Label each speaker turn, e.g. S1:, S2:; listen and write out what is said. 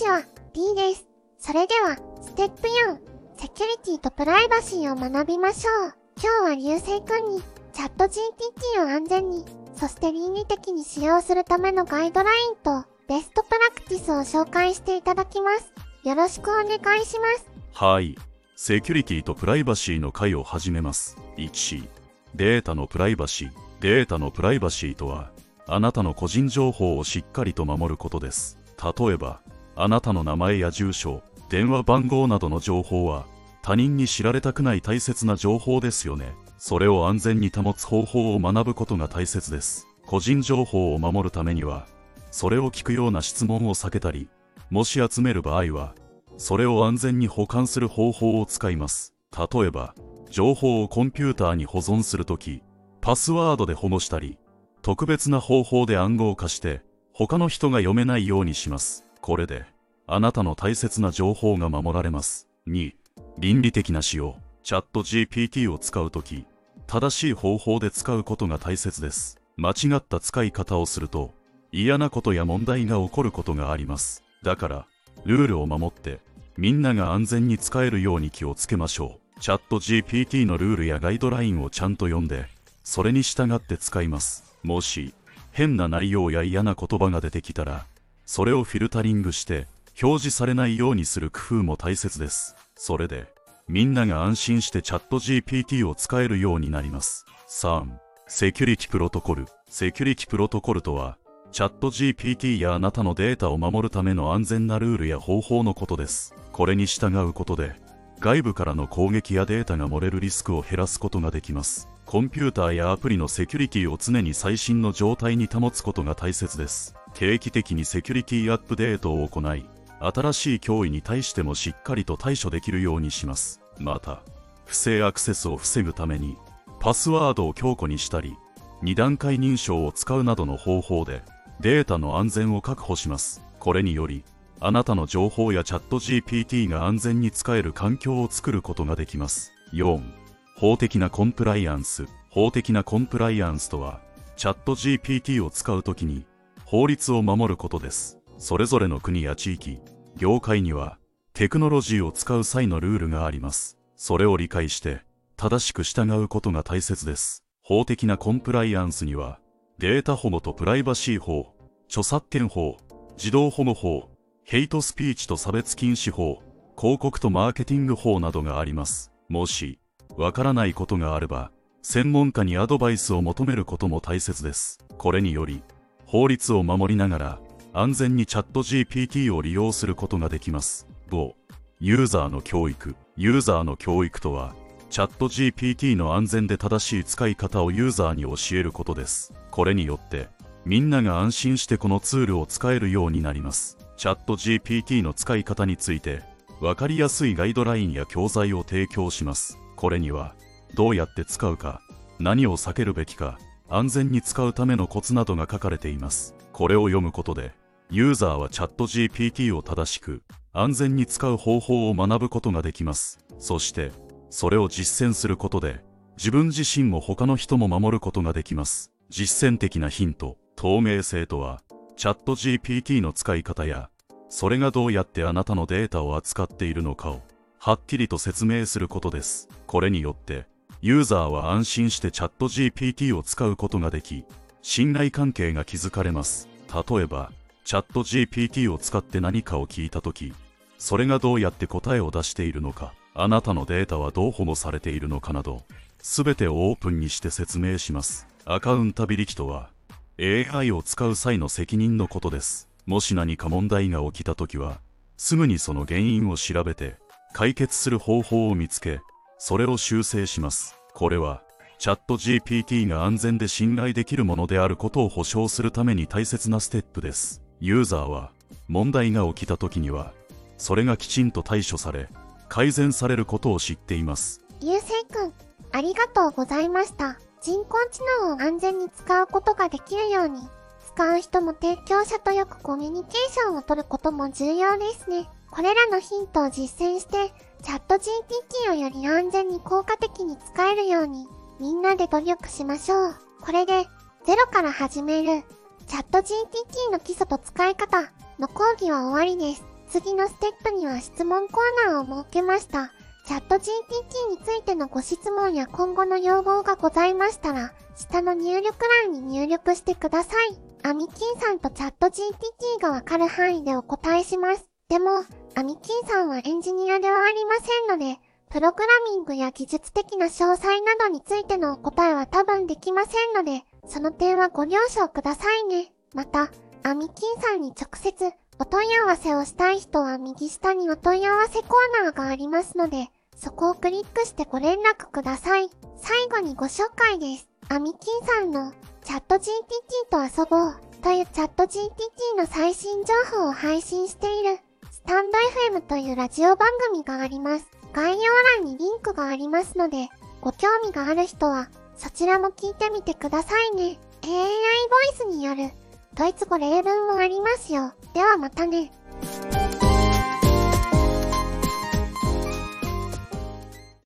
S1: ちは、D です。それでは、ステップ4、セキュリティとプライバシーを学びましょう。今日は流星くんに、チャット GPT を安全に、そして倫理的に使用するためのガイドラインと、ベストプラクティスを紹介していただきます。よろしくお願いします。
S2: はい。セキュリティとプライバシーの回を始めます。1、データのプライバシー。データのプライバシーとは、あなたの個人情報をしっかりと守ることです。例えば、あなたの名前や住所、電話番号などの情報は、他人に知られたくない大切な情報ですよね。それを安全に保つ方法を学ぶことが大切です。個人情報を守るためには、それを聞くような質問を避けたり、もし集める場合は、それを安全に保管する方法を使います。例えば、情報をコンピューターに保存するとき、パスワードで保護したり、特別な方法で暗号化して、他の人が読めないようにします。これで、あなたの大切な情報が守られます。2、倫理的な使用。チャット GPT を使うとき、正しい方法で使うことが大切です。間違った使い方をすると、嫌なことや問題が起こることがあります。だから、ルールを守って、みんなが安全に使えるように気をつけましょう。チャット GPT のルールやガイドラインをちゃんと読んで、それに従って使います。もし、変な内容や嫌な言葉が出てきたら、それをフィルタリングして、表示されないようにする工夫も大切です。それで、みんなが安心してチャット GPT を使えるようになります。3. セキュリティプロトコル。セキュリティプロトコルとは、チャット GPT やあなたのデータを守るための安全なルールや方法のことです。これに従うことで、外部からの攻撃やデータが漏れるリスクを減らすことができます。コンピューターやアプリのセキュリティを常に最新の状態に保つことが大切です。定期的にセキュリティアップデートを行い、新しい脅威に対してもしっかりと対処できるようにします。また、不正アクセスを防ぐために、パスワードを強固にしたり、二段階認証を使うなどの方法で、データの安全を確保します。これにより、あなたの情報やチャット GPT が安全に使える環境を作ることができます。4. 法的なコンプライアンス。法的なコンプライアンスとは、チャット GPT を使うときに、法律を守ることです。それぞれの国や地域、業界には、テクノロジーを使う際のルールがあります。それを理解して、正しく従うことが大切です。法的なコンプライアンスには、データ保護とプライバシー法、著作権法、児童保護法、ヘイトスピーチと差別禁止法、広告とマーケティング法などがあります。もし、わからないことがあれば、専門家にアドバイスを求めることも大切です。これにより、法律を守りながら、安全にチャット GPT を利用することができます。5. ユーザーの教育。ユーザーの教育とは、チャット GPT の安全で正しい使い方をユーザーに教えることです。これによって、みんなが安心してこのツールを使えるようになります。チャット GPT の使い方について、わかりやすいガイドラインや教材を提供します。これには、どうやって使うか、何を避けるべきか、安全に使うためのコツなどが書かれています。これを読むことで、ユーザーはチャット GPT を正しく、安全に使う方法を学ぶことができます。そして、それを実践することで、自分自身も他の人も守ることができます。実践的なヒント、透明性とは、チャット GPT の使い方や、それがどうやってあなたのデータを扱っているのかを、はっきりと説明することです。これによって、ユーザーは安心してチャット GPT を使うことができ、信頼関係が築かれます。例えば、チャット GPT を使って何かを聞いたとき、それがどうやって答えを出しているのか、あなたのデータはどう保護されているのかなど、すべてをオープンにして説明します。アカウンタビリティとは、AI を使う際の責任のことです。もし何か問題が起きたときは、すぐにその原因を調べて、解決する方法を見つけ、それを修正します。これは、チャット GPT が安全で信頼できるものであることを保証するために大切なステップです。ユーザーは、問題が起きた時には、それがきちんと対処され、改善されることを知っています。
S1: 流星くん、ありがとうございました。人工知能を安全に使うことができるように、使う人も提供者とよくコミュニケーションを取ることも重要ですね。これらのヒントを実践して、チャット GPT をより安全に効果的に使えるように、みんなで努力しましょう。これで、ゼロから始める、チャット GPT の基礎と使い方の講義は終わりです。次のステップには質問コーナーを設けました。チャット GPT についてのご質問や今後の要望がございましたら、下の入力欄に入力してください。アミキンさんとチャット GPT がわかる範囲でお答えします。でも、アミキンさんはエンジニアではありませんので、プログラミングや技術的な詳細などについてのお答えは多分できませんので、その点はご了承くださいね。また、アミキンさんに直接お問い合わせをしたい人は右下にお問い合わせコーナーがありますので、そこをクリックしてご連絡ください。最後にご紹介です。アミキンさんのチャット GPT と遊ぼうというチャット GPT の最新情報を配信しているスタンド FM というラジオ番組があります。概要欄にリンクがありますので、ご興味がある人はそちらも聞いてみてくださいね。AI ボイスによるドイツ語例文もありますよ。ではまたね。